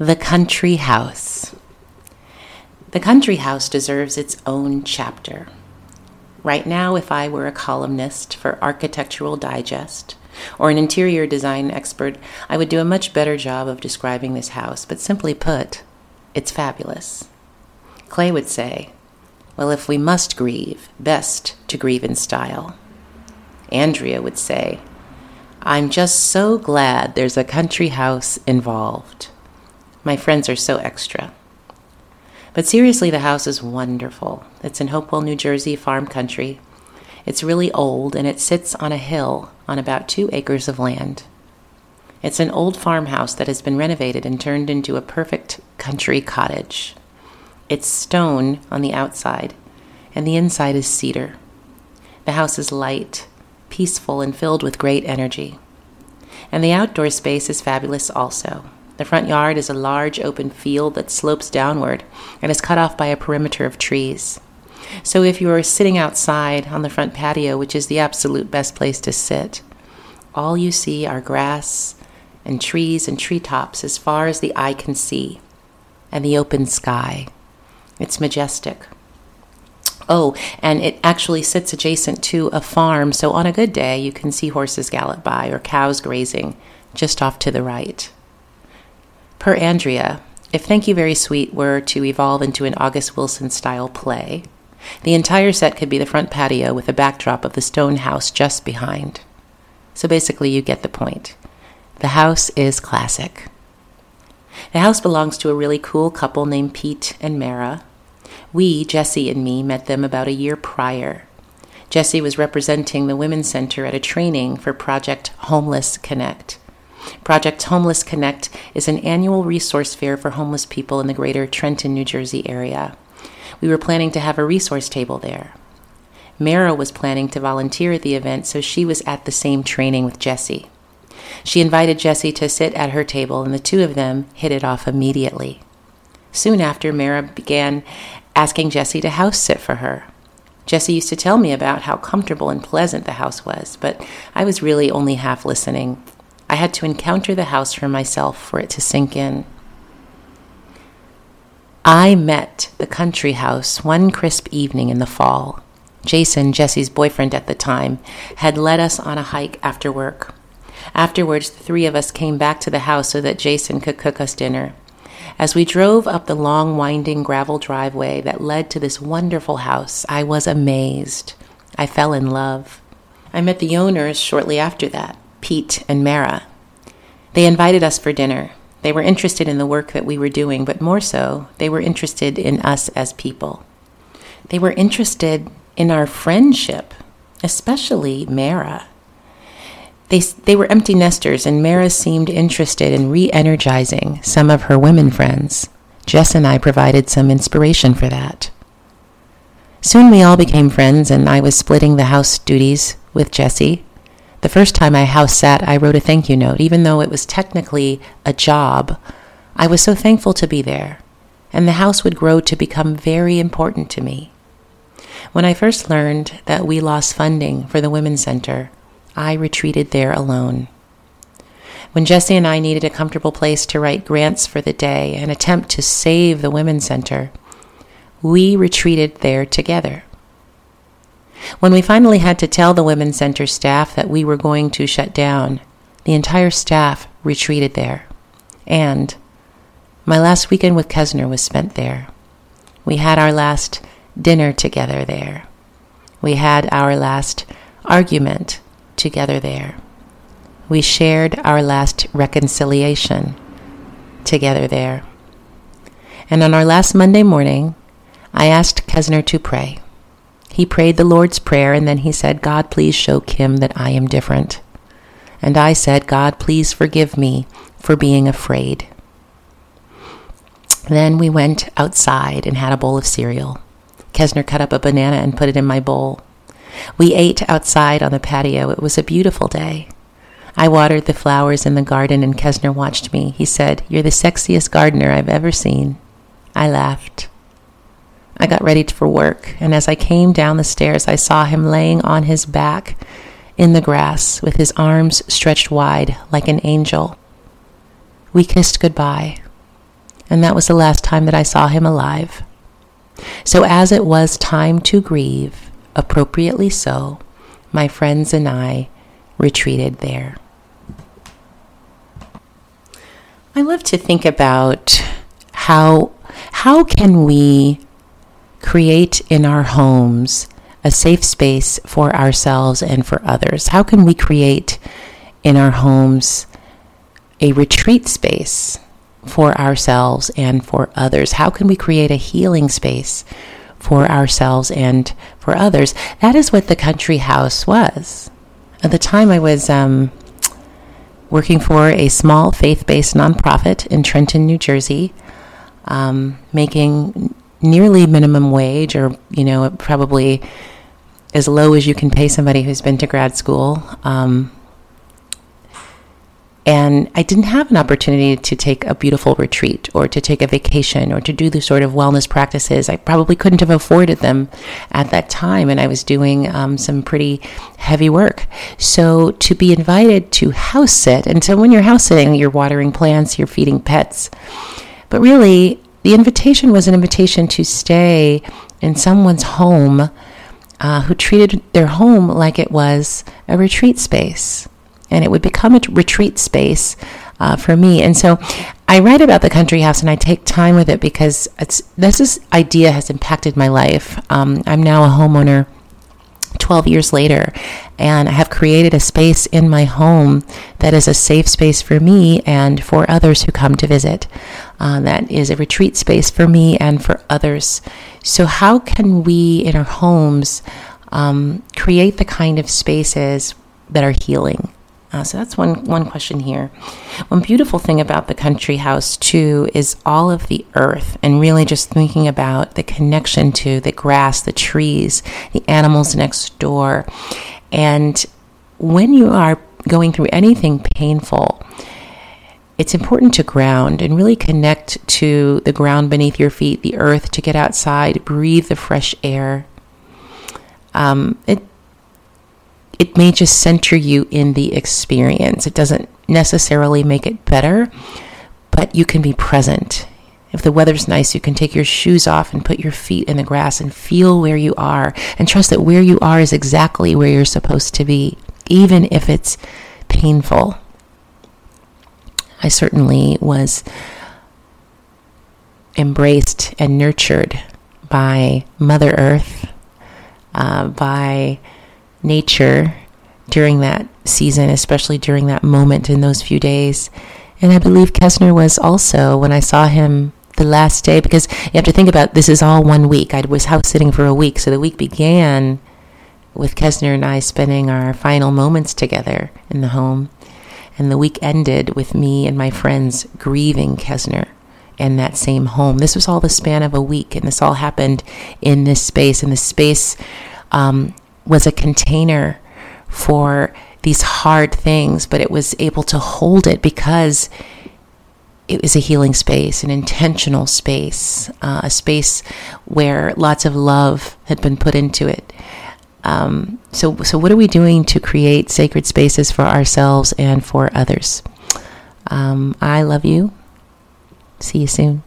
The Country House. The Country House deserves its own chapter. Right now, if I were a columnist for Architectural Digest or an interior design expert, I would do a much better job of describing this house, but simply put, it's fabulous. Clay would say, Well, if we must grieve, best to grieve in style. Andrea would say, I'm just so glad there's a country house involved. My friends are so extra. But seriously, the house is wonderful. It's in Hopewell, New Jersey, farm country. It's really old and it sits on a hill on about two acres of land. It's an old farmhouse that has been renovated and turned into a perfect country cottage. It's stone on the outside, and the inside is cedar. The house is light, peaceful, and filled with great energy. And the outdoor space is fabulous also. The front yard is a large open field that slopes downward and is cut off by a perimeter of trees. So if you are sitting outside on the front patio, which is the absolute best place to sit, all you see are grass and trees and treetops as far as the eye can see, and the open sky. It's majestic. Oh, and it actually sits adjacent to a farm, so on a good day you can see horses gallop by or cows grazing just off to the right. Per Andrea, if Thank You Very Sweet were to evolve into an August Wilson style play, the entire set could be the front patio with a backdrop of the stone house just behind. So basically, you get the point. The house is classic. The house belongs to a really cool couple named Pete and Mara. We, Jesse and me, met them about a year prior. Jesse was representing the Women's Center at a training for Project Homeless Connect. Project Homeless Connect is an annual resource fair for homeless people in the greater Trenton, New Jersey area. We were planning to have a resource table there. Mara was planning to volunteer at the event, so she was at the same training with Jesse. She invited Jesse to sit at her table, and the two of them hit it off immediately. Soon after, Mara began asking Jesse to house sit for her. Jesse used to tell me about how comfortable and pleasant the house was, but I was really only half listening. I had to encounter the house for myself for it to sink in. I met the country house one crisp evening in the fall. Jason, Jesse's boyfriend at the time, had led us on a hike after work. Afterwards, the three of us came back to the house so that Jason could cook us dinner. As we drove up the long, winding gravel driveway that led to this wonderful house, I was amazed. I fell in love. I met the owners shortly after that. Pete, and Mara. They invited us for dinner. They were interested in the work that we were doing, but more so, they were interested in us as people. They were interested in our friendship, especially Mara. They, they were empty nesters, and Mara seemed interested in re energizing some of her women friends. Jess and I provided some inspiration for that. Soon we all became friends, and I was splitting the house duties with Jesse. The first time I house sat, I wrote a thank you note. Even though it was technically a job, I was so thankful to be there, and the house would grow to become very important to me. When I first learned that we lost funding for the Women's Center, I retreated there alone. When Jesse and I needed a comfortable place to write grants for the day and attempt to save the Women's Center, we retreated there together. When we finally had to tell the Women's Center staff that we were going to shut down, the entire staff retreated there. And my last weekend with Kesner was spent there. We had our last dinner together there. We had our last argument together there. We shared our last reconciliation together there. And on our last Monday morning, I asked Kesner to pray. He prayed the Lord's Prayer and then he said, God, please show Kim that I am different. And I said, God, please forgive me for being afraid. Then we went outside and had a bowl of cereal. Kesner cut up a banana and put it in my bowl. We ate outside on the patio. It was a beautiful day. I watered the flowers in the garden and Kesner watched me. He said, You're the sexiest gardener I've ever seen. I laughed. I got ready for work, and as I came down the stairs, I saw him laying on his back in the grass with his arms stretched wide like an angel. We kissed goodbye. and that was the last time that I saw him alive. So, as it was time to grieve, appropriately so, my friends and I retreated there. I love to think about how how can we create in our homes a safe space for ourselves and for others? How can we create in our homes a retreat space for ourselves and for others? How can we create a healing space for ourselves and for others? That is what the country house was. At the time, I was um, working for a small faith based nonprofit in Trenton, New Jersey, um, making nearly minimum wage, or, you know, probably as low as you can pay somebody who's been to grad school. Um, and I didn't have an opportunity to take a beautiful retreat or to take a vacation or to do the sort of wellness practices. I probably couldn't have afforded them at that time. And I was doing um, some pretty heavy work. So to be invited to house sit, and so when you're house sitting, you're watering plants, you're feeding pets. But really, the invitation was an invitation to stay in someone's home uh, who treated their home like it was a retreat space and it would become a retreat space uh, for me. And so I write about the country house and I take time with it because this is, idea has impacted my life. Um, I'm now a homeowner 12 years later, and I have created a space in my home that is a safe space for me and for others who come to visit. Uh, that is a retreat space for me and for others. So, how can we in our homes um, create the kind of spaces that are healing? Uh, so that's one one question here. One beautiful thing about the country house too is all of the earth, and really just thinking about the connection to the grass, the trees, the animals next door, and when you are going through anything painful, it's important to ground and really connect to the ground beneath your feet, the earth, to get outside, breathe the fresh air. Um, it it may just center you in the experience. It doesn't necessarily make it better, but you can be present. If the weather's nice, you can take your shoes off and put your feet in the grass and feel where you are and trust that where you are is exactly where you're supposed to be, even if it's painful. I certainly was embraced and nurtured by Mother Earth, uh, by nature during that season, especially during that moment in those few days. And I believe Kessner was also when I saw him the last day, because you have to think about this is all one week. I was house sitting for a week, so the week began with Kessner and I spending our final moments together in the home. And the week ended with me and my friends grieving Kessner in that same home. This was all the span of a week, and this all happened in this space. And the space um, was a container for these hard things, but it was able to hold it because it was a healing space, an intentional space, uh, a space where lots of love had been put into it. Um, so, so what are we doing to create sacred spaces for ourselves and for others? Um, I love you. See you soon.